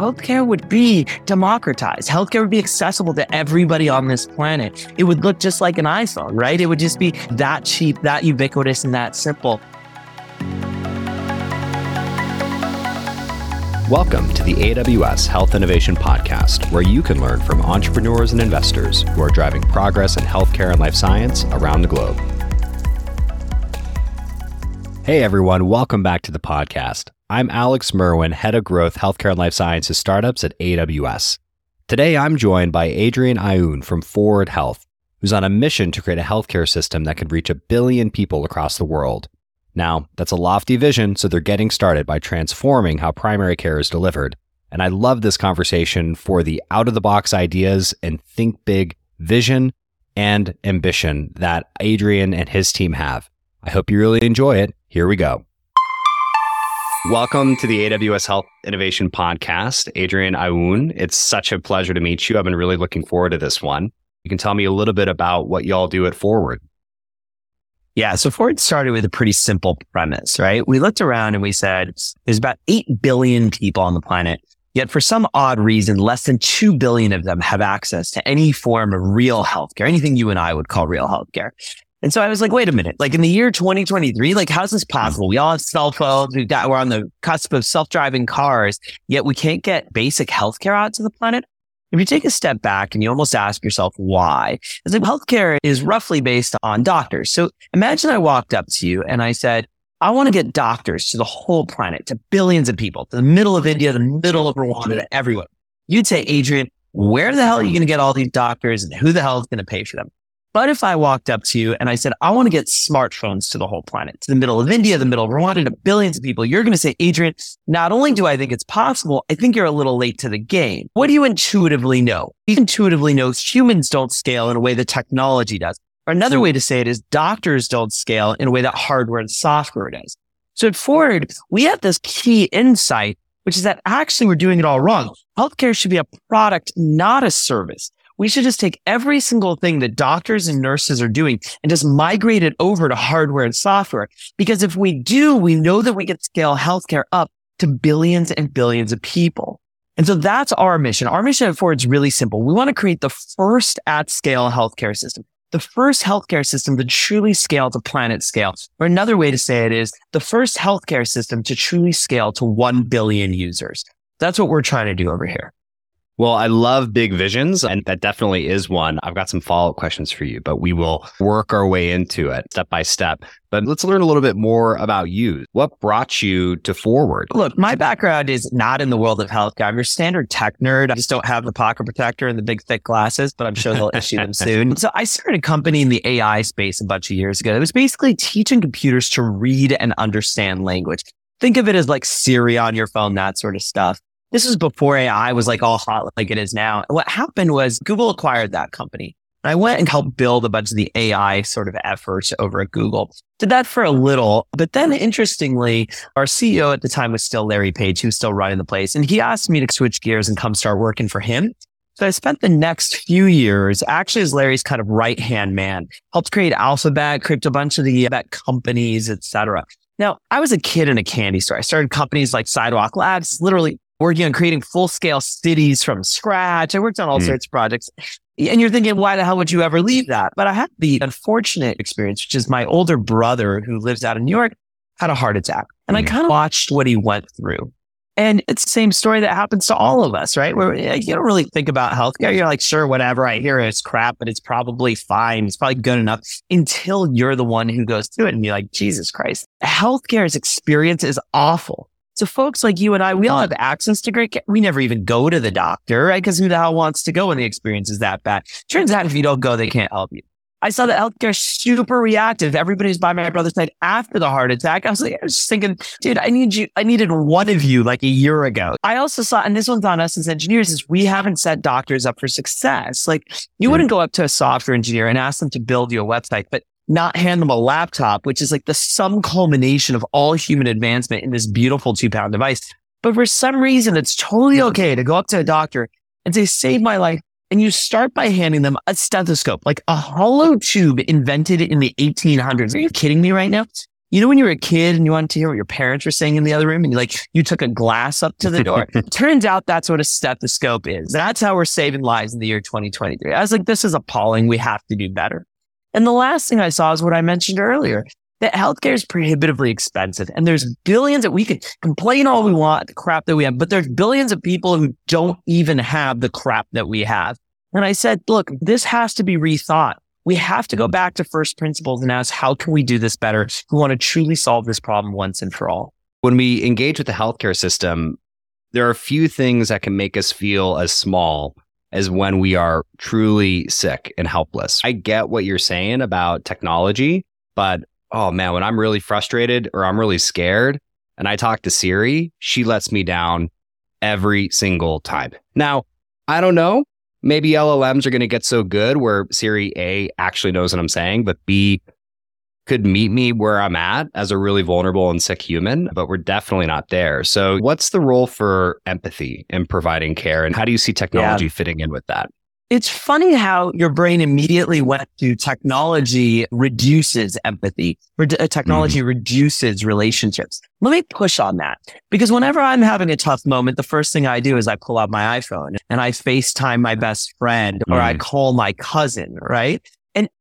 healthcare would be democratized. Healthcare would be accessible to everybody on this planet. It would look just like an iPhone, right? It would just be that cheap, that ubiquitous, and that simple. Welcome to the AWS Health Innovation Podcast, where you can learn from entrepreneurs and investors who are driving progress in healthcare and life science around the globe. Hey everyone, welcome back to the podcast. I'm Alex Merwin, Head of Growth, Healthcare and Life Sciences Startups at AWS. Today I'm joined by Adrian Aoun from Forward Health, who's on a mission to create a healthcare system that could reach a billion people across the world. Now, that's a lofty vision, so they're getting started by transforming how primary care is delivered. And I love this conversation for the out of the box ideas and think big vision and ambition that Adrian and his team have. I hope you really enjoy it. Here we go. Welcome to the AWS Health Innovation Podcast, Adrian Aoun. It's such a pleasure to meet you. I've been really looking forward to this one. You can tell me a little bit about what y'all do at Forward. Yeah. So Forward started with a pretty simple premise, right? We looked around and we said there's about 8 billion people on the planet. Yet for some odd reason, less than 2 billion of them have access to any form of real healthcare, anything you and I would call real healthcare. And so I was like, wait a minute, like in the year 2023, like how's this mm. possible? We all have cell phones. We've got, we're on the cusp of self-driving cars, yet we can't get basic healthcare out to the planet. If you take a step back and you almost ask yourself why, it's like healthcare is roughly based on doctors. So imagine I walked up to you and I said, I want to get doctors to the whole planet, to billions of people, to the middle of India, the middle of Rwanda, to everyone. You'd say, Adrian, where the hell are you going to get all these doctors and who the hell is going to pay for them? But if I walked up to you and I said, I want to get smartphones to the whole planet, to the middle of India, the middle of Rwanda, to billions of people, you're going to say, Adrian, not only do I think it's possible, I think you're a little late to the game. What do you intuitively know? You intuitively know humans don't scale in a way that technology does. Or another way to say it is doctors don't scale in a way that hardware and software does. So at Forward, we have this key insight, which is that actually we're doing it all wrong. Healthcare should be a product, not a service we should just take every single thing that doctors and nurses are doing and just migrate it over to hardware and software. Because if we do, we know that we can scale healthcare up to billions and billions of people. And so that's our mission. Our mission at Forward is really simple. We want to create the first at scale healthcare system, the first healthcare system to truly scale to planet scale. Or another way to say it is the first healthcare system to truly scale to 1 billion users. That's what we're trying to do over here. Well, I love big visions, and that definitely is one. I've got some follow up questions for you, but we will work our way into it step by step. But let's learn a little bit more about you. What brought you to Forward? Look, my background is not in the world of healthcare. I'm your standard tech nerd. I just don't have the pocket protector and the big thick glasses, but I'm sure they'll issue them soon. So I started a company in the AI space a bunch of years ago. It was basically teaching computers to read and understand language. Think of it as like Siri on your phone, that sort of stuff. This was before AI was like all hot like it is now. what happened was Google acquired that company. I went and helped build a bunch of the AI sort of efforts over at Google. Did that for a little, but then interestingly, our CEO at the time was still Larry Page, who was still running the place. And he asked me to switch gears and come start working for him. So I spent the next few years actually as Larry's kind of right hand man, helped create Alphabet, create a bunch of the companies, etc. Now I was a kid in a candy store. I started companies like Sidewalk Labs, literally working on creating full scale cities from scratch. I worked on all mm. sorts of projects. And you're thinking, why the hell would you ever leave that? But I had the unfortunate experience, which is my older brother who lives out in New York had a heart attack. And mm. I kind of watched what he went through. And it's the same story that happens to all of us, right? Where you don't really think about healthcare. You're like, sure, whatever. I hear it's crap, but it's probably fine. It's probably good enough until you're the one who goes through it and you're like, Jesus Christ. Healthcare's experience is awful. So folks like you and I, we all have access to great care. We never even go to the doctor, right? Because who the hell wants to go when the experience is that bad? Turns out if you don't go, they can't help you. I saw that healthcare super reactive. Everybody's by my brother's side after the heart attack. I was like, I was just thinking, dude, I need you. I needed one of you like a year ago. I also saw, and this one's on us as engineers, is we haven't set doctors up for success. Like you mm-hmm. wouldn't go up to a software engineer and ask them to build you a website, but not hand them a laptop, which is like the sum culmination of all human advancement in this beautiful two pound device. But for some reason, it's totally okay to go up to a doctor and say, save my life. And you start by handing them a stethoscope, like a hollow tube invented in the 1800s. Are you kidding me right now? You know, when you were a kid and you wanted to hear what your parents were saying in the other room and you like, you took a glass up to the door. Turns out that's what a stethoscope is. That's how we're saving lives in the year 2023. I was like, this is appalling. We have to do better. And the last thing I saw is what I mentioned earlier that healthcare is prohibitively expensive and there's mm. billions that we could complain all we want, the crap that we have, but there's billions of people who don't even have the crap that we have. And I said, look, this has to be rethought we have to go back to first principles and ask, how can we do this better? We want to truly solve this problem once and for all. When we engage with the healthcare system, there are a few things that can make us feel as small as when we are truly sick and helpless. I get what you're saying about technology, but oh man, when I'm really frustrated or I'm really scared and I talk to Siri, she lets me down every single time. Now, I don't know maybe LLMs are going to get so good where Siri A actually knows what I'm saying, but B could meet me where I'm at as a really vulnerable and sick human, but we're definitely not there. So, what's the role for empathy in providing care, and how do you see technology yeah. fitting in with that? It's funny how your brain immediately went to technology reduces empathy, or uh, technology mm. reduces relationships. Let me push on that because whenever I'm having a tough moment, the first thing I do is I pull out my iPhone and I FaceTime my best friend or mm. I call my cousin, right?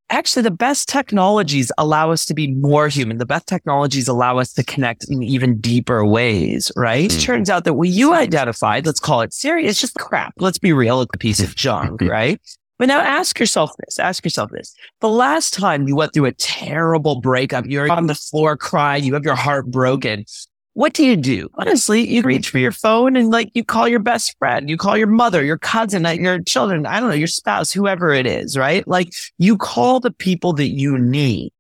Actually the best technologies allow us to be more human. The best technologies allow us to connect in even deeper ways, right? Mm. It turns out that what you identified, let's call it Siri, it's just crap. Let's be real, it's a piece of junk, right? But now ask yourself this, ask yourself this. The last time you went through a terrible breakup, you're on the floor crying, you have your heart broken what do you do? Honestly, you reach for your phone and like you call your best friend, you call your mother, your cousin, uh, your children, I don't know, your spouse, whoever it is, right? Like you call the people that you need.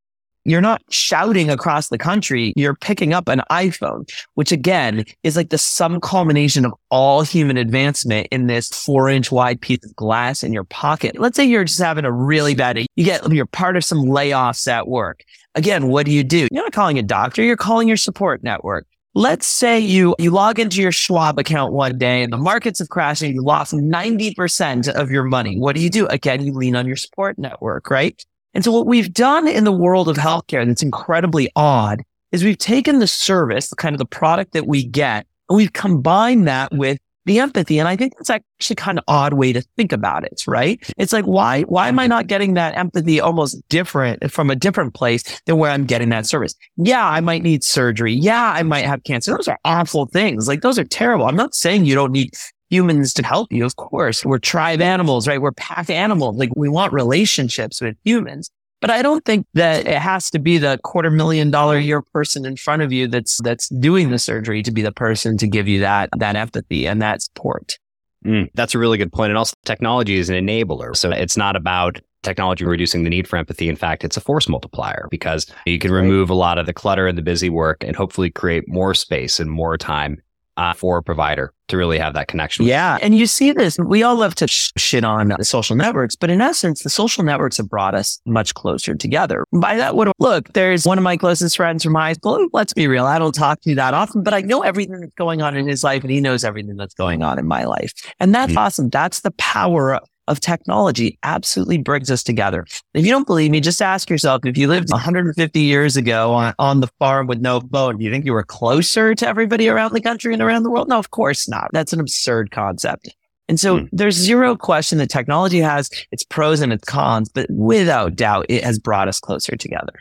You're not shouting across the country. You're picking up an iPhone, which again is like the sum culmination of all human advancement in this four inch wide piece of glass in your pocket. Let's say you're just having a really bad day. You get, you're part of some layoffs at work. Again, what do you do? You're not calling a doctor. You're calling your support network. Let's say you, you log into your Schwab account one day and the markets have crashed and you lost 90% of your money. What do you do? Again, you lean on your support network, right? And so what we've done in the world of healthcare that's incredibly odd is we've taken the service, the kind of the product that we get, and we've combined that with the empathy. And I think that's actually kind of odd way to think about it, right? It's like, why, why am I mm-hmm. not getting that empathy almost different uh, from a different place than where I'm getting that service? Yeah, I might need surgery. Yeah, I might have cancer. Those are awful things. Like those are terrible. I'm not saying you don't need humans to help you. Of course, we're tribe animals, right? We're pack animals. Like we want relationships with humans. But I don't think that it has to be the quarter million dollar a year person in front of you that's that's doing the surgery to be the person to give you that that empathy and that support. Mm, that's a really good point. And also technology is an enabler. So it's not about technology reducing the need for empathy. In fact, it's a force multiplier because you can remove a lot of the clutter and the busy work and hopefully create more space and more time uh, for a provider to really have that connection. Yeah. And you see this, we all love to sh- shit on the social networks, but in essence, the social networks have brought us much closer together. By that, what look, there's one of my closest friends from high school. Let's be real. I don't talk to you that often, but I know everything that's going on in his life and he knows everything that's going on in my life. And that's mm-hmm. awesome. That's the power of technology absolutely brings us together. If you don't believe me, just ask yourself if you lived 150 years ago on, on the farm with no phone, do you think you were closer to everybody around the country and around the world? No, of course not. That's an absurd concept. And so hmm. there's zero question that technology has its pros and its cons, but without doubt, it has brought us closer together.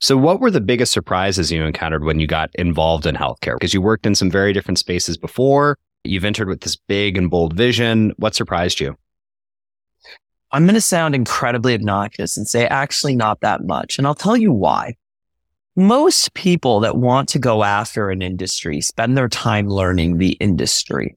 So, what were the biggest surprises you encountered when you got involved in healthcare? Because you worked in some very different spaces before. You've entered with this big and bold vision. What surprised you? I'm going to sound incredibly obnoxious and say actually not that much. And I'll tell you why. Most people that want to go after an industry spend their time learning the industry.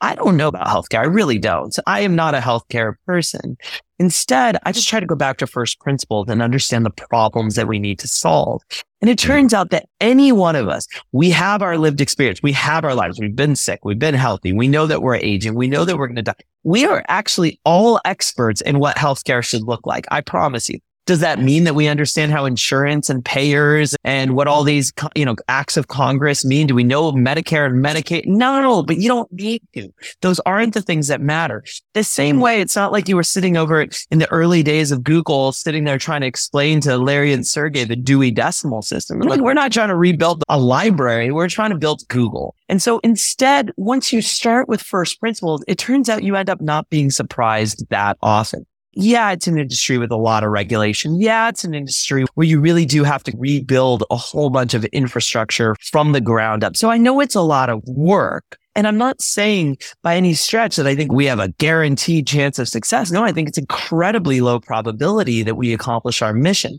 I don't know about healthcare. I really don't. I am not a healthcare person. Instead, I just try to go back to first principles and understand the problems that we need to solve. And it mm. turns out that any one of us, we have our lived experience. We have our lives. We've been sick. We've been healthy. We know that we're aging. We know that we're going to die. We are actually all experts in what healthcare should look like. I promise you. Does that mean that we understand how insurance and payers and what all these, you know, acts of Congress mean? Do we know Medicare and Medicaid? No, no, but you don't need to. Those aren't the things that matter. The same way, it's not like you were sitting over in the early days of Google, sitting there trying to explain to Larry and Sergey the Dewey Decimal System. Like, we're not trying to rebuild a library. We're trying to build Google. And so instead, once you start with first principles, it turns out you end up not being surprised that often yeah, it's an industry with a lot of regulation. Yeah, it's an industry where you really do have to rebuild a whole bunch of infrastructure from the ground up. So I know it's a lot of work. And I'm not saying by any stretch that I think we have a guaranteed chance of success. No, I think it's incredibly low probability that we accomplish our mission.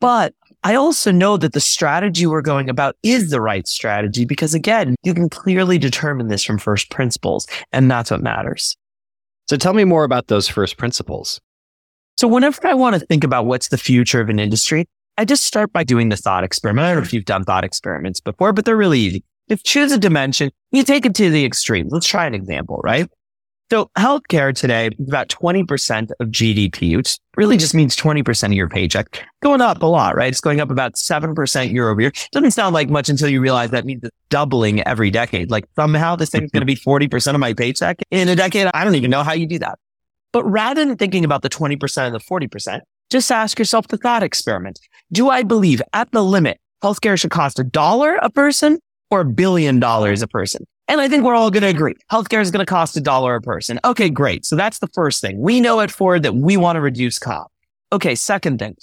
But I also know that the strategy we're going about is the right strategy because again, you can clearly determine this from first principles and that's what matters. So tell me more about those first principles. So whenever I want to think about what's the future of an industry, I just start by doing the thought experiment. I don't know if you've done thought experiments before, but they're really easy. If choose a dimension, you take it to the extreme. Let's try an example, right? So healthcare today is about 20% of GDP, which really just means 20% of your paycheck going up a lot, right? It's going up about 7% year over year. Doesn't sound like much until you realize that means it's doubling every decade. Like somehow this thing's going to be 40% of my paycheck in a decade. I don't even know how you do that. But rather than thinking about the 20% and the 40%, just ask yourself the thought experiment. Do I believe at the limit healthcare should cost a dollar a person or a billion dollars a person? And I think we're all going to agree. Healthcare is going to cost a dollar a person. Okay, great. So that's the first thing. We know at Forward that we want to reduce cost. Okay, second thing.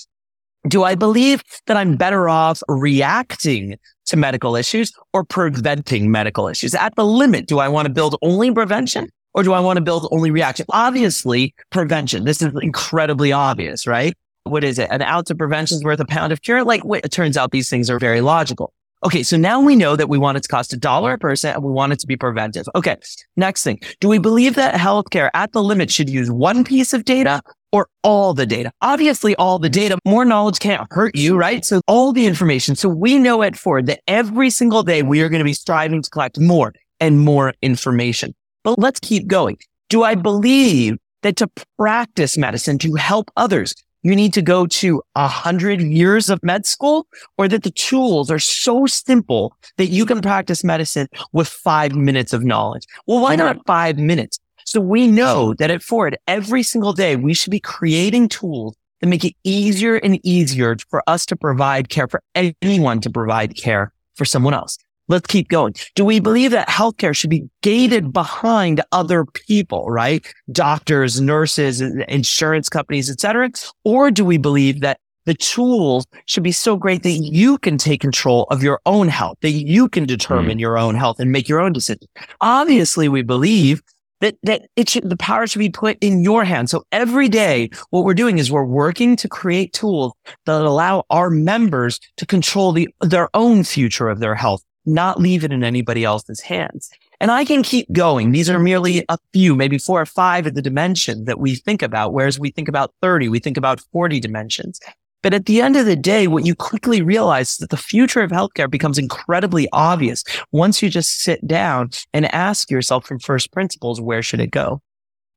Do I believe that I'm better off reacting to medical issues or preventing medical issues? At the limit, do I want to build only prevention or do I want to build only reaction? Obviously, prevention. This is incredibly obvious, right? What is it? An ounce of prevention is worth a pound of cure. Like it turns out these things are very logical. Okay. So now we know that we want it to cost a dollar a person and we want it to be preventive. Okay. Next thing. Do we believe that healthcare at the limit should use one piece of data or all the data? Obviously, all the data, more knowledge can't hurt you, right? So all the information. So we know at Forward that every single day we are going to be striving to collect more and more information. But let's keep going. Do I believe that to practice medicine, to help others, you need to go to a hundred years of med school or that the tools are so simple that you can practice medicine with five minutes of knowledge. Well, why not mm-hmm. five minutes? So we know that at Forward, every single day, we should be creating tools that make it easier and easier for us to provide care for anyone to provide care for someone else. Let's keep going. Do we believe that healthcare should be gated behind other people, right? Doctors, nurses, insurance companies, etc. Or do we believe that the tools should be so great that you can take control of your own health, that you can determine mm. your own health and make your own decisions. Obviously, we believe that, that it should, the power should be put in your hands. So every day, what we're doing is we're working to create tools that allow our members to control the, their own future of their health not leave it in anybody else's hands. And I can keep going. These are merely a few, maybe four or five of the dimensions that we think about. Whereas we think about 30, we think about 40 dimensions. But at the end of the day, what you quickly realize is that the future of healthcare becomes incredibly obvious once you just sit down and ask yourself from first principles, where should it go?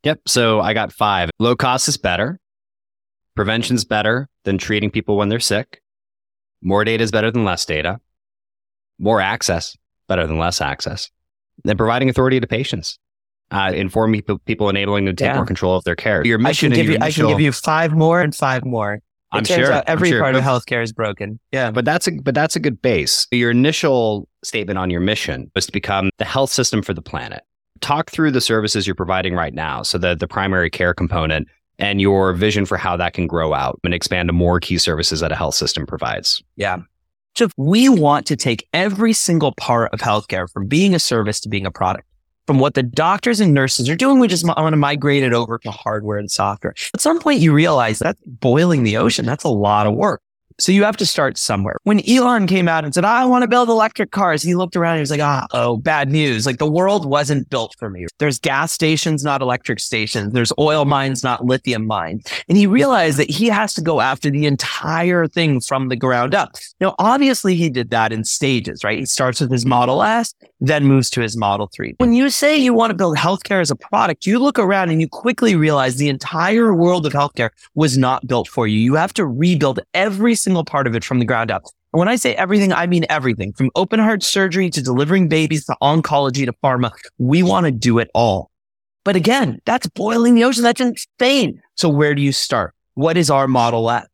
Yep. So I got five. Low cost is better. Prevention's better than treating people when they're sick. More data is better than less data more access better than less access, then providing authority to patients, uh, informing people, enabling them to take yeah. more control of their care. Your mission. I can, give you, initial, I can give you five more and five more. It I'm sure every I'm sure, part of healthcare is broken. Yeah, but that's a but that's a good base. Your initial statement on your mission was to become the health system for the planet. Talk through the services you're providing right now, so the the primary care component and your vision for how that can grow out and expand to more key services that a health system provides. Yeah. So we want to take every single part of healthcare from being a service to being a product. From what the doctors and nurses are doing, we just want to migrate it over to hardware and software. At some point, you realize that's boiling the ocean. That's a lot of work. So you have to start somewhere. When Elon came out and said, I want to build electric cars, he looked around and he was like, ah, oh, bad news. Like the world wasn't built for me. There's gas stations, not electric stations. There's oil mines, not lithium mines. And he realized that he has to go after the entire thing from the ground up. Now, obviously he did that in stages, right? He starts with his Model S. then moves to his Model 3. When you say you want to build healthcare as a product, you look around and you quickly realize the entire world of healthcare was not built for you. You have to rebuild every single part of it from the ground up. And when I say everything, I mean everything from open heart surgery to delivering babies to oncology to pharma. We want to do it all. But again, that's boiling the ocean. That's insane. So where do you start? What is our Model S?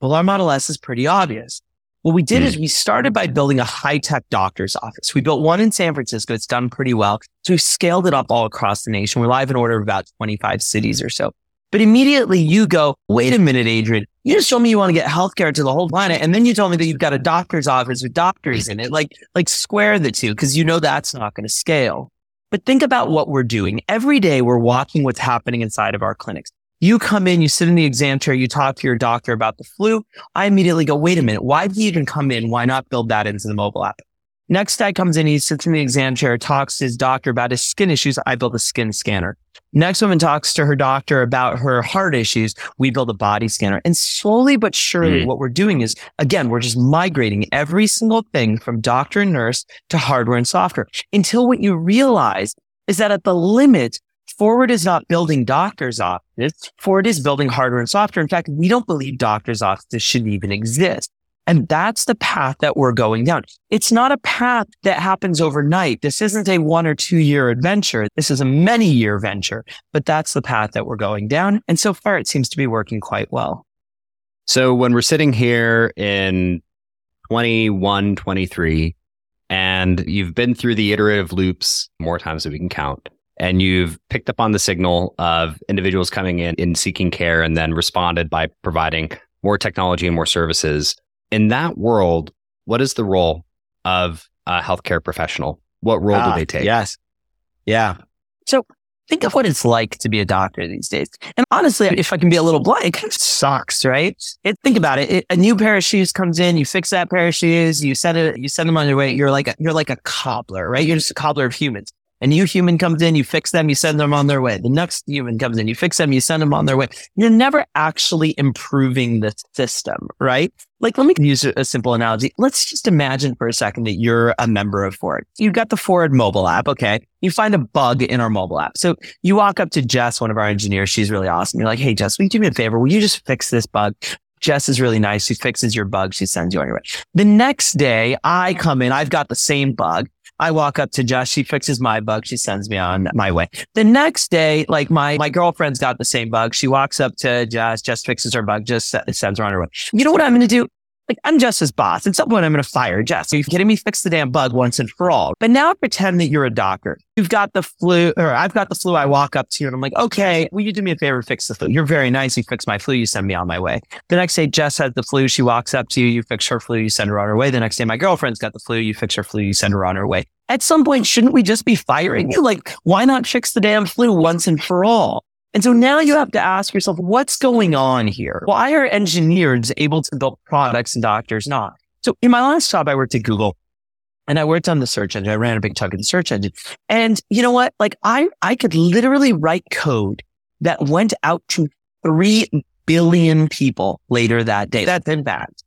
Well, our Model S is pretty obvious. What we did is hmm. we started by building a high tech doctor's office. We built one in San Francisco. It's done pretty well. So we scaled it up all across the nation. We're live in order of about 25 cities or so. But immediately you go, wait a minute, Adrian. You just told me you want to get healthcare to the whole planet. And then you told me that you've got a doctor's office with doctors in it. Like, like square the two because you know that's not going to scale. But think about what we're doing. Every day we're watching what's happening inside of our clinics. You come in, you sit in the exam chair, you talk to your doctor about the flu. I immediately go, wait a minute. Why did he even come in? Why not build that into the mobile app? Next guy comes in, he sits in the exam chair, talks to his doctor about his skin issues. I build a skin scanner. Next woman talks to her doctor about her heart issues. We build a body scanner. And slowly but surely, mm. what we're doing is, again, we're just migrating every single thing from doctor and nurse to hardware and software until what you realize is that at the limit, Forward is not building doctors' offices. Forward is building hardware and software. In fact, we don't believe doctors' offices should even exist. And that's the path that we're going down. It's not a path that happens overnight. This isn't a one or two year adventure. This is a many year venture, but that's the path that we're going down. And so far, it seems to be working quite well. So when we're sitting here in 21, 23, and you've been through the iterative loops more times than we can count, and you've picked up on the signal of individuals coming in and seeking care and then responded by providing more technology and more services. In that world, what is the role of a healthcare professional? What role do ah, they take? Yes. Yeah. So think of what it's like to be a doctor these days. And honestly, if I can be a little blunt, it kind of sucks, right? It, think about it. it. A new pair of shoes comes in, you fix that pair of shoes, you send it, you send them on your way. You're like a, you're like a cobbler, right? You're just a cobbler of humans. A new human comes in, you fix them, you send them on their way. The next human comes in, you fix them, you send them on their way. You're never actually improving the system, right? Like, let me use a simple analogy. Let's just imagine for a second that you're a member of Forward. You've got the Forward mobile app. Okay. You find a bug in our mobile app. So you walk up to Jess, one of our engineers. She's really awesome. You're like, Hey, Jess, will you do me a favor? Will you just fix this bug? Jess is really nice. She fixes your bug. She sends you on your way. The next day I come in. I've got the same bug. I walk up to Jess. She fixes my bug. She sends me on my way. The next day, like my, my girlfriend's got the same bug. She walks up to Jess. Jess fixes her bug. Jess sends her on her way. You know what I'm going to do? Like, I'm Jess's boss. At some point, I'm going to fire Jess. Are you kidding me? Fix the damn bug once and for all. But now pretend that you're a doctor. You've got the flu, or I've got the flu. I walk up to you and I'm like, okay, will you do me a favor? Fix the flu. You're very nice. You fix my flu. You send me on my way. The next day, Jess has the flu. She walks up to you. You fix her flu. You send her on her way. The next day, my girlfriend's got the flu. You fix her flu. You send her on her way. At some point, shouldn't we just be firing you? Like, why not fix the damn flu once and for all? And so now you have to ask yourself, what's going on here? Why are engineers able to build products and doctors not? So in my last job, I worked at Google and I worked on the search engine. I ran a big chunk of the search engine. And you know what? Like I, I could literally write code that went out to 3 billion people later that day. That's impact.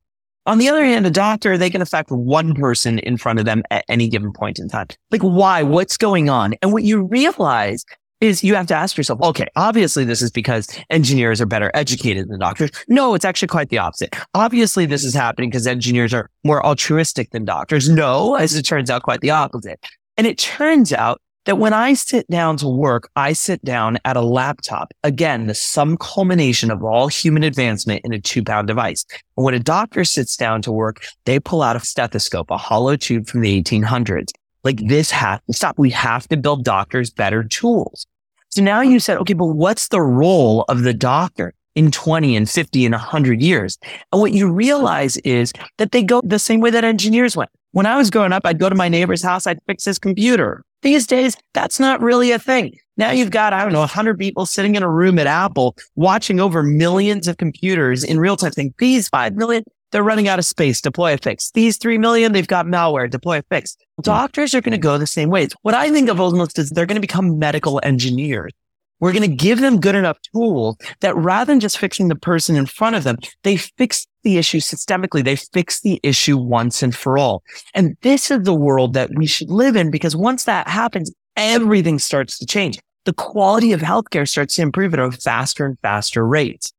On the other hand, a doctor, they can affect one person in front of them at any given point in time. Like why? What's going on? And what you realize is you have to ask yourself, okay, obviously this is because engineers are better educated than doctors. No, it's actually quite the opposite. Obviously this is happening because engineers are more altruistic than doctors. No, as it turns out, quite the opposite. And it turns out that when I sit down to work, I sit down at a laptop. Again, the sum culmination of all human advancement in a two pound device. And when a doctor sits down to work, they pull out a stethoscope, a hollow tube from the 1800s. Like this has to stop. We have to build doctors better tools. So now you said, okay, but what's the role of the doctor in 20 and 50 and 100 years? And what you realize is that they go the same way that engineers went. When I was growing up, I'd go to my neighbor's house, I'd fix his computer. These days, that's not really a thing. Now you've got, I don't know, 100 people sitting in a room at Apple watching over millions of computers in real time saying, these 5 million, they're running out of space. Deploy a fix. These 3 million, they've got malware. Deploy a fix. Hmm. Doctors are going to go the same ways. What I think of almost is they're going to become medical engineers. We're going to give them good enough tools that rather than just fixing the person in front of them, they fix the issue systemically. They fix the issue once and for all. And this is the world that we should live in because once that happens, everything starts to change. The quality of healthcare starts to improve at a faster and faster rate.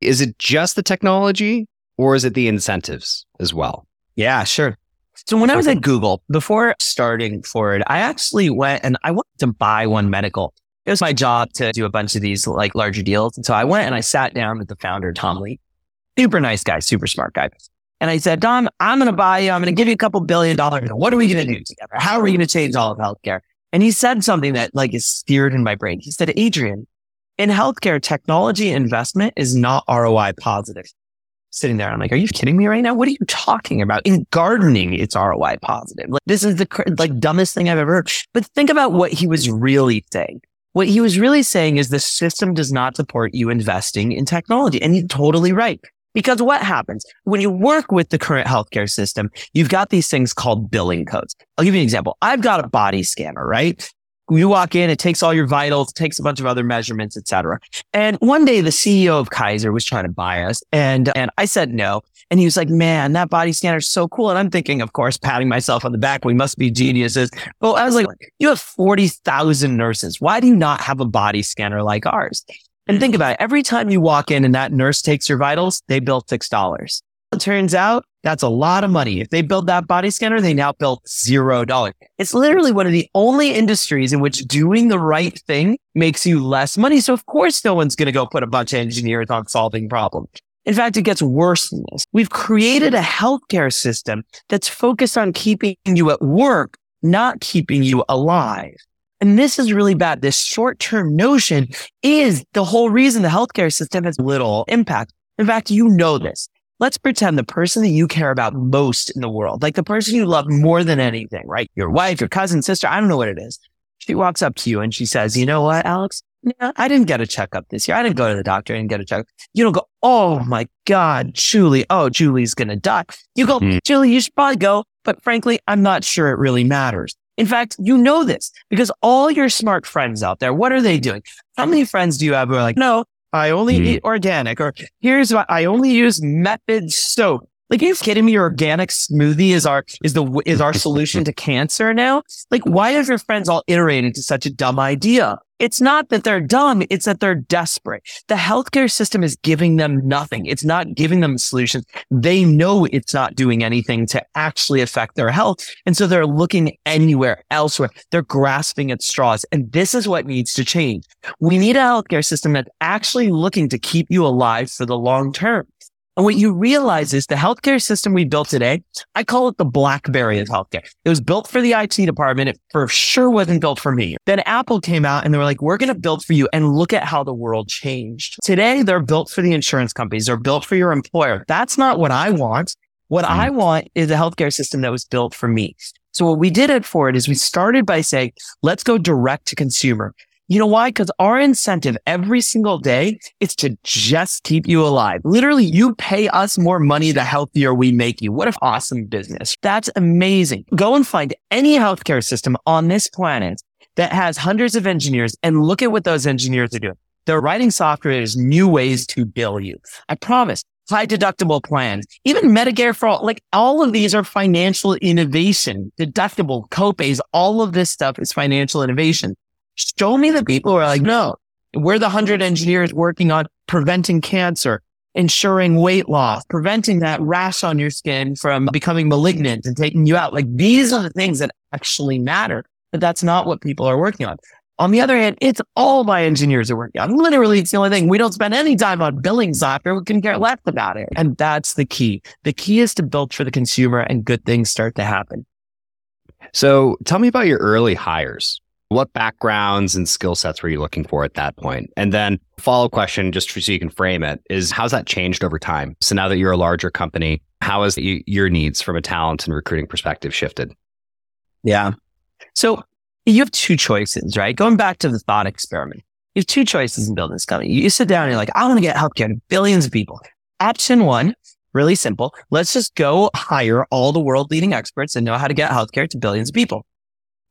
Is it just the technology or is it the incentives as well? Yeah, sure. So when I was at Google, before starting Forward, I actually went and I wanted to buy One Medical. It was my job to do a bunch of these like larger deals. And so I went and I sat down with the founder, Tom Lee, super nice guy, super smart guy. And I said, Tom, I'm going to buy you. I'm going to give you a couple billion dollars. What are we going to do together? How are we going to change all of healthcare? And he said something that like is steered in my brain. He said, Adrian, in healthcare, technology investment is not ROI positive sitting there. I'm like, are you kidding me right now? What are you talking about? In gardening, it's ROI positive. Like, this is the like dumbest thing I've ever heard. But think about what he was really saying. What he was really saying is the system does not support you investing in technology. And he's totally right. Because what happens when you work with the current healthcare system, you've got these things called billing codes. I'll give you an example. I've got a body scanner, right? You walk in, it takes all your vitals, takes a bunch of other measurements, etc. And one day the CEO of Kaiser was trying to buy us and, and I said no. And he was like, man, that body scanner is so cool. And I'm thinking, of course, patting myself on the back. We must be geniuses. But I was like, you have 40,000 nurses. Why do you not have a body scanner like ours? And think about it. Every time you walk in and that nurse takes your vitals, they bill $6. It turns out that's a lot of money. If they build that body scanner, they now build zero dollars. It's literally one of the only industries in which doing the right thing makes you less money. So of course, no one's going to go put a bunch of engineers on solving problems. In fact, it gets worse than this. We've created a healthcare system that's focused on keeping you at work, not keeping you alive. And this is really bad. This short term notion is the whole reason the healthcare system has little impact. In fact, you know this let's pretend the person that you care about most in the world, like the person you love more than anything, right? Your wife, your cousin, sister, I don't know what it is. She walks up to you and she says, you know what, Alex? Yeah, I didn't get a checkup this year. I didn't go to the doctor and get a checkup. You don't go, oh my God, Julie. Oh, Julie's going to die. You go, mm. Julie, you should probably go. But frankly, I'm not sure it really matters. In fact, you know this because all your smart friends out there, what are they doing? How many friends do you have who are like, no, I only mm. eat organic, or here's what I only use method soap. Like, are you kidding me? Your organic smoothie is our is the is our solution to cancer now. Like, why have your friends all iterated to such a dumb idea? It's not that they're dumb. It's that they're desperate. The healthcare system is giving them nothing. It's not giving them solutions. They know it's not doing anything to actually affect their health. And so they're looking anywhere elsewhere. They're grasping at straws. And this is what needs to change. We need a healthcare system that's actually looking to keep you alive for the long term. And what you realize is the healthcare system we built today, I call it the BlackBerry of healthcare. It was built for the IT department. It for sure wasn't built for me. Then Apple came out and they were like, we're going to build for you and look at how the world changed. Today, they're built for the insurance companies. They're built for your employer. That's not what I want. What I mm. want is a healthcare system that was built for me. So what we did at Forward is we started by saying, let's go direct to consumer. You know why? Because our incentive every single day is to just keep you alive. Literally, you pay us more money the healthier we make you. What an awesome business. That's amazing. Go and find any healthcare system on this planet that has hundreds of engineers and look at what those engineers are doing. They're writing software There's new ways to bill you. I promise high deductible plans, even Medicare for all, like all of these are financial innovation, deductible copays. All of this stuff is financial innovation. Show me the people who are like, no, we're the hundred engineers working on preventing cancer, ensuring weight loss, preventing that rash on your skin from becoming malignant and taking you out. Like these are the things that actually matter, but that's not what people are working on. On the other hand, it's all my engineers are working on. Literally, it's the only thing. We don't spend any time on billing software. We can care less about it. And that's the key. The key is to build for the consumer and good things start to happen. So tell me about your early hires. What backgrounds and skill sets were you looking for at that point? And then follow question, just so you can frame it, is how's that changed over time? So now that you're a larger company, how has your needs from a talent and recruiting perspective shifted? Yeah. So you have two choices, right? Going back to the thought experiment, you have two choices in building this company. You sit down and you're like, I want to get healthcare to billions of people. Option one, really simple. Let's just go hire all the world leading experts and know how to get healthcare to billions of people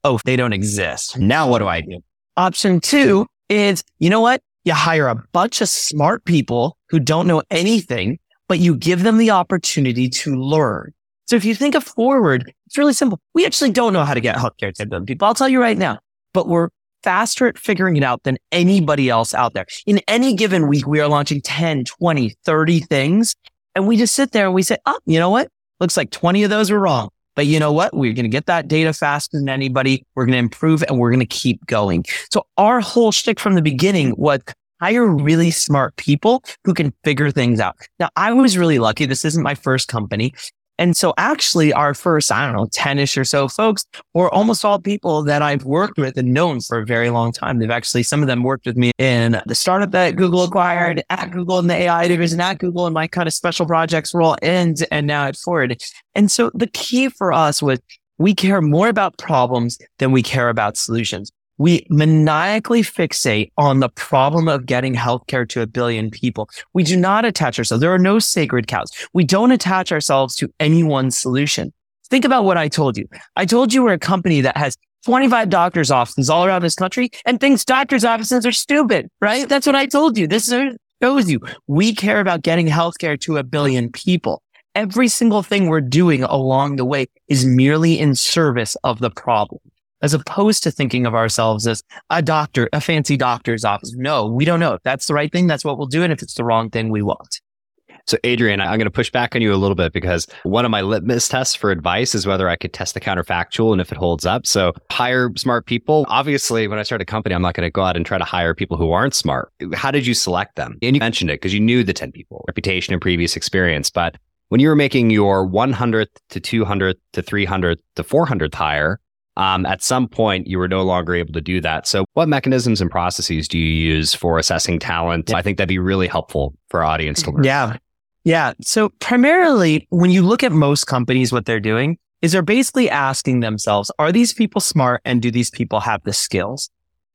oh, they don't exist. Now what do I do? Option two is, you know what? You hire a bunch of smart people who don't know anything, but you give them the opportunity to learn. So if you think of forward, it's really simple. We actually don't know how to get healthcare to them people. I'll tell you right now, but we're faster at figuring it out than anybody else out there. In any given week, we are launching 10, 20, 30 things. And we just sit there and we say, oh, you know what? Looks like 20 of those were wrong. But you know what? We're going to get that data faster than anybody. We're going to improve and we're going to keep going. So our whole shtick from the beginning was hire really smart people who can figure things out. Now, I was really lucky. This isn't my first company. And so actually our first, I don't know, 10ish or so folks were almost all people that I've worked with and known for a very long time. They've actually, some of them worked with me in the startup that Google acquired at Google in the AI division at Google and my kind of special projects role and, and now at Forward. And so the key for us was we care more about problems than we care about solutions we maniacally fixate on the problem of getting healthcare to a billion people. We do not attach ourselves. There are no sacred cows. We don't attach ourselves to any one solution. Think about what I told you. I told you we're a company that has 25 doctors' offices all around this country and thinks doctors' offices are stupid, right? That's what I told you. This shows you we care about getting healthcare to a billion people. Every single thing we're doing along the way is merely in service of the problem as opposed to thinking of ourselves as a doctor, a fancy doctor's office. No, we don't know. If that's the right thing, that's what we'll do. And if it's the wrong thing, we won't. So, Adrian, I'm going to push back on you a little bit because one of my litmus tests for advice is whether I could test the counterfactual and if it holds up. So, hire smart people. Obviously, when I start a company, I'm not going to go out and try to hire people who aren't smart. How did you select them? And you mentioned it because you knew the 10 people, reputation and previous experience. But when you were making your 100th to 200th to 300th to 400th hire, um, at some point you were no longer able to do that. So, what mechanisms and processes do you use for assessing talent? I think that'd be really helpful for our audience to learn. Yeah. Yeah. So, primarily, when you look at most companies, what they're doing is they're basically asking themselves, are these people smart and do these people have the skills?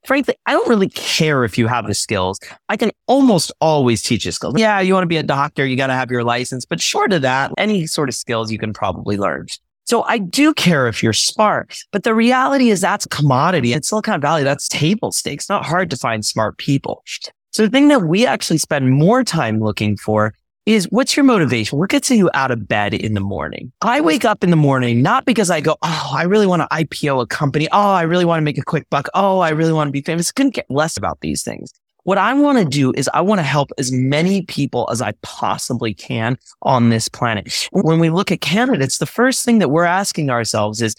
Frankly, I don't really care if you have the skills. I can almost always teach you skills. Yeah, you want to be a doctor, you got to have your license, but short of that, any sort of skills you can probably learn. So I do care if you're smart, but the reality is that's a commodity. In Silicon Valley, that's table stakes, not hard to find smart people. So the thing that we actually spend more time looking for is what's your motivation? What gets you out of bed in the morning? I wake up in the morning, not because I go, Oh, I really want to IPO a company. Oh, I really want to make a quick buck. Oh, I really want to be famous. Couldn't get less about these things. What I want to do is I want to help as many people as I possibly can on this planet. When we look at candidates, the first thing that we're asking ourselves is,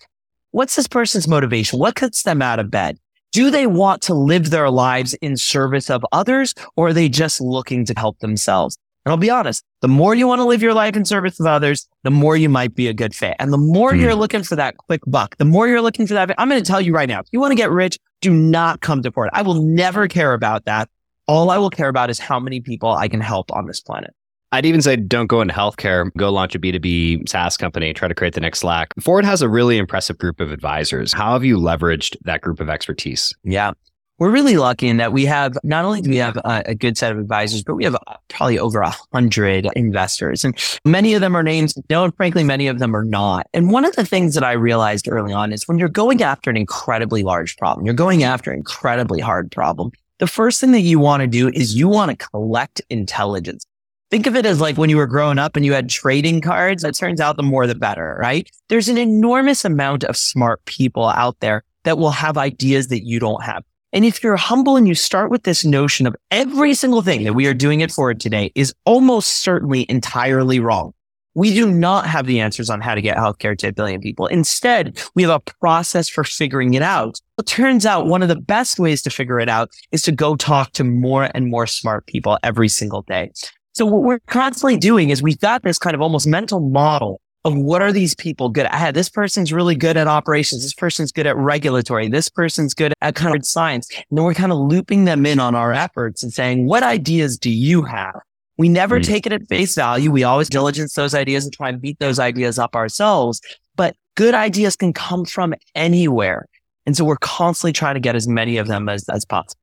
what's this person's motivation? What gets them out of bed? Do they want to live their lives in service of others or are they just looking to help themselves? And I'll be honest, the more you want to live your life in service of others, the more you might be a good fit. And the more mm. you're looking for that quick buck, the more you're looking for that. I'm going to tell you right now, if you want to get rich, do not come to Forward. I will never care about that. All I will care about is how many people I can help on this planet. I'd even say don't go into healthcare, go launch a B2B SaaS company, try to create the next Slack. Forward has a really impressive group of advisors. How have you leveraged that group of expertise? Yeah. We're really lucky in that we have not only do we have a, a good set of advisors, but we have uh, probably over a hundred investors and many of them are names. No, and frankly, many of them are not. And one of the things that I realized early on is when you're going after an incredibly large problem, you're going after an incredibly hard problem the first thing that you want to do is you want to collect intelligence. Think of it as like when you were growing up and you had trading cards. It turns out the more the better, right? There's an enormous amount of smart people out there that will have ideas that you don't have. And if you're humble and you start with this notion of every single thing that we are doing it for today is almost certainly entirely wrong. We do not have the answers on how to get healthcare to a billion people. Instead, we have a process for figuring it out. It turns out one of the best ways to figure it out is to go talk to more and more smart people every single day. So what we're constantly doing is we've got this kind of almost mental model of what are these people good at? This person's really good at operations. This person's good at regulatory. This person's good at kind of science. And then we're kind of looping them in on our efforts and saying, what ideas do you have? We never mm. take it at face value. We always diligence those ideas and try and beat those ideas up ourselves. But good ideas can come from anywhere. And so we're constantly trying to get as many of them as, as possible.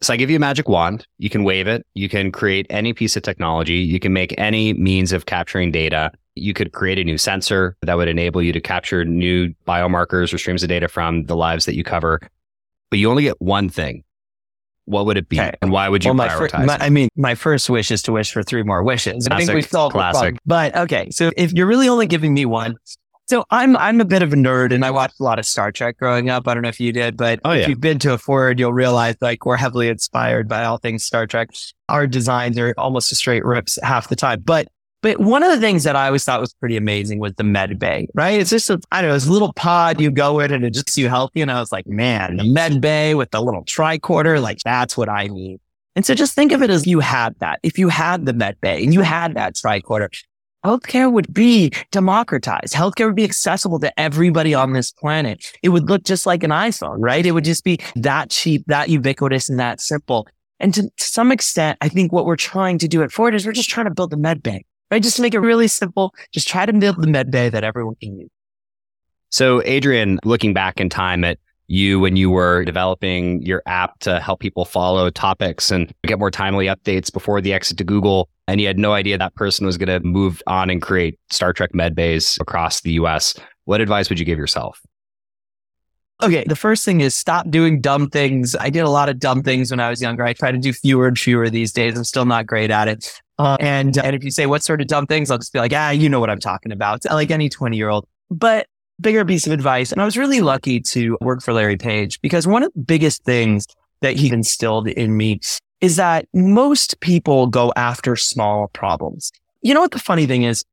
So I give you a magic wand. You can wave it. You can create any piece of technology. You can make any means of capturing data. You could create a new sensor that would enable you to capture new biomarkers or streams of data from the lives that you cover. But you only get one thing what would it be? Okay. And why would you Well, my, prioritize fir- my- I mean, my first wish is to wish for three more wishes. I think Classic, we solved the classic. problem. But okay, so if you're really only giving me one, so I'm I'm a bit of a nerd and I watched a lot of Star Trek growing up. I don't know if you did, but Oh, if you've been to a Forward, you'll realize like we're heavily inspired by all things Star Trek. Our designs are almost a straight rips half the time. But but one of the things that I always thought was pretty amazing was the med bay, right? It's just, a, I don't know, this little pod you go in and it just you healthy. And I was like, man, the med bay with the little tricorder, like that's what I need. And so just think of it as you had that. If you had the med bay and you had that tricorder, healthcare would be democratized. Healthcare would be accessible to everybody on this planet. It would look just like an iPhone, right? It would just be that cheap, that ubiquitous and that simple. And to, some extent, I think what we're trying to do at Forward is we're just trying to build the med bay, right? Just to make it really simple. Just try to build the med bay that everyone can use. So, Adrian, looking back in time at you when you were developing your app to help people follow topics and get more timely updates before the exit to Google, and you had no idea that person was going to move on and create Star Trek med bays across the US, what advice would you give yourself? Okay. The first thing is stop doing dumb things. I did a lot of dumb things when I was younger. I try to do fewer and fewer these days. I'm still not great at it. Uh, and, and if you say what sort of dumb things, I'll just be like, ah, you know what I'm talking about. Like any 20 year old, but bigger piece of advice. And I was really lucky to work for Larry Page because one of the biggest things that he instilled in me is that most people go after small problems. You know what the funny thing is?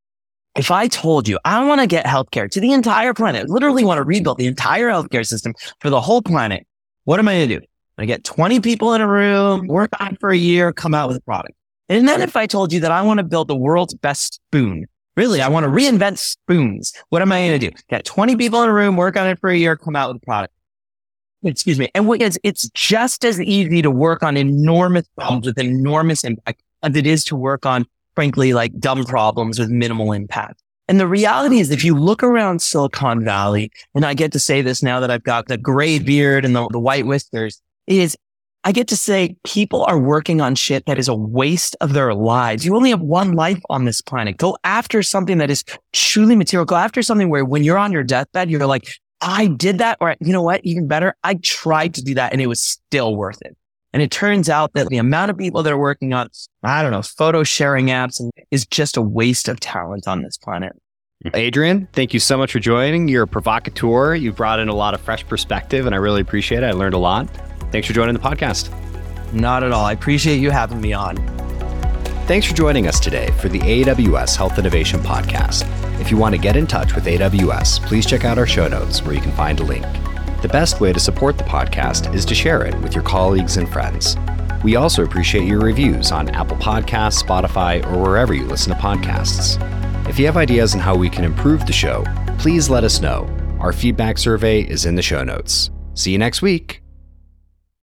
If I told you I want to get healthcare to the entire planet, literally want to rebuild the entire healthcare system for the whole planet, what am I going to do? To get 20 people in a room, work on for a year, come out with a product. And then if I told you that I want to build the world's best spoon, really, I want to reinvent spoons, what am I going to do? Get 20 people in a room, work on it for a year, come out with a product. Excuse me. And what is, it's just as easy to work on enormous problems with enormous impact as it is to work on, frankly, like dumb problems with minimal impact. And the reality is, if you look around Silicon Valley, and I get to say this now that I've got the gray beard and the, the white whiskers, is I get to say people are working on shit that is a waste of their lives. You only have one life on this planet. Go after something that is truly material. Go after something where when you're on your deathbed, you're like, I did that. Or you know what? Even better. I tried to do that and it was still worth it. And it turns out that the amount of people that are working on, I don't know, photo sharing apps is just a waste of talent on this planet. Adrian, thank you so much for joining. You're a provocateur. You brought in a lot of fresh perspective, and I really appreciate it. I learned a lot. Thanks for joining the podcast. Not at all. I appreciate you having me on. Thanks for joining us today for the AWS Health Innovation Podcast. If you want to get in touch with AWS, please check out our show notes where you can find a link. The best way to support the podcast is to share it with your colleagues and friends. We also appreciate your reviews on Apple Podcasts, Spotify, or wherever you listen to podcasts. If you have ideas on how we can improve the show, please let us know. Our feedback survey is in the show notes. See you next week.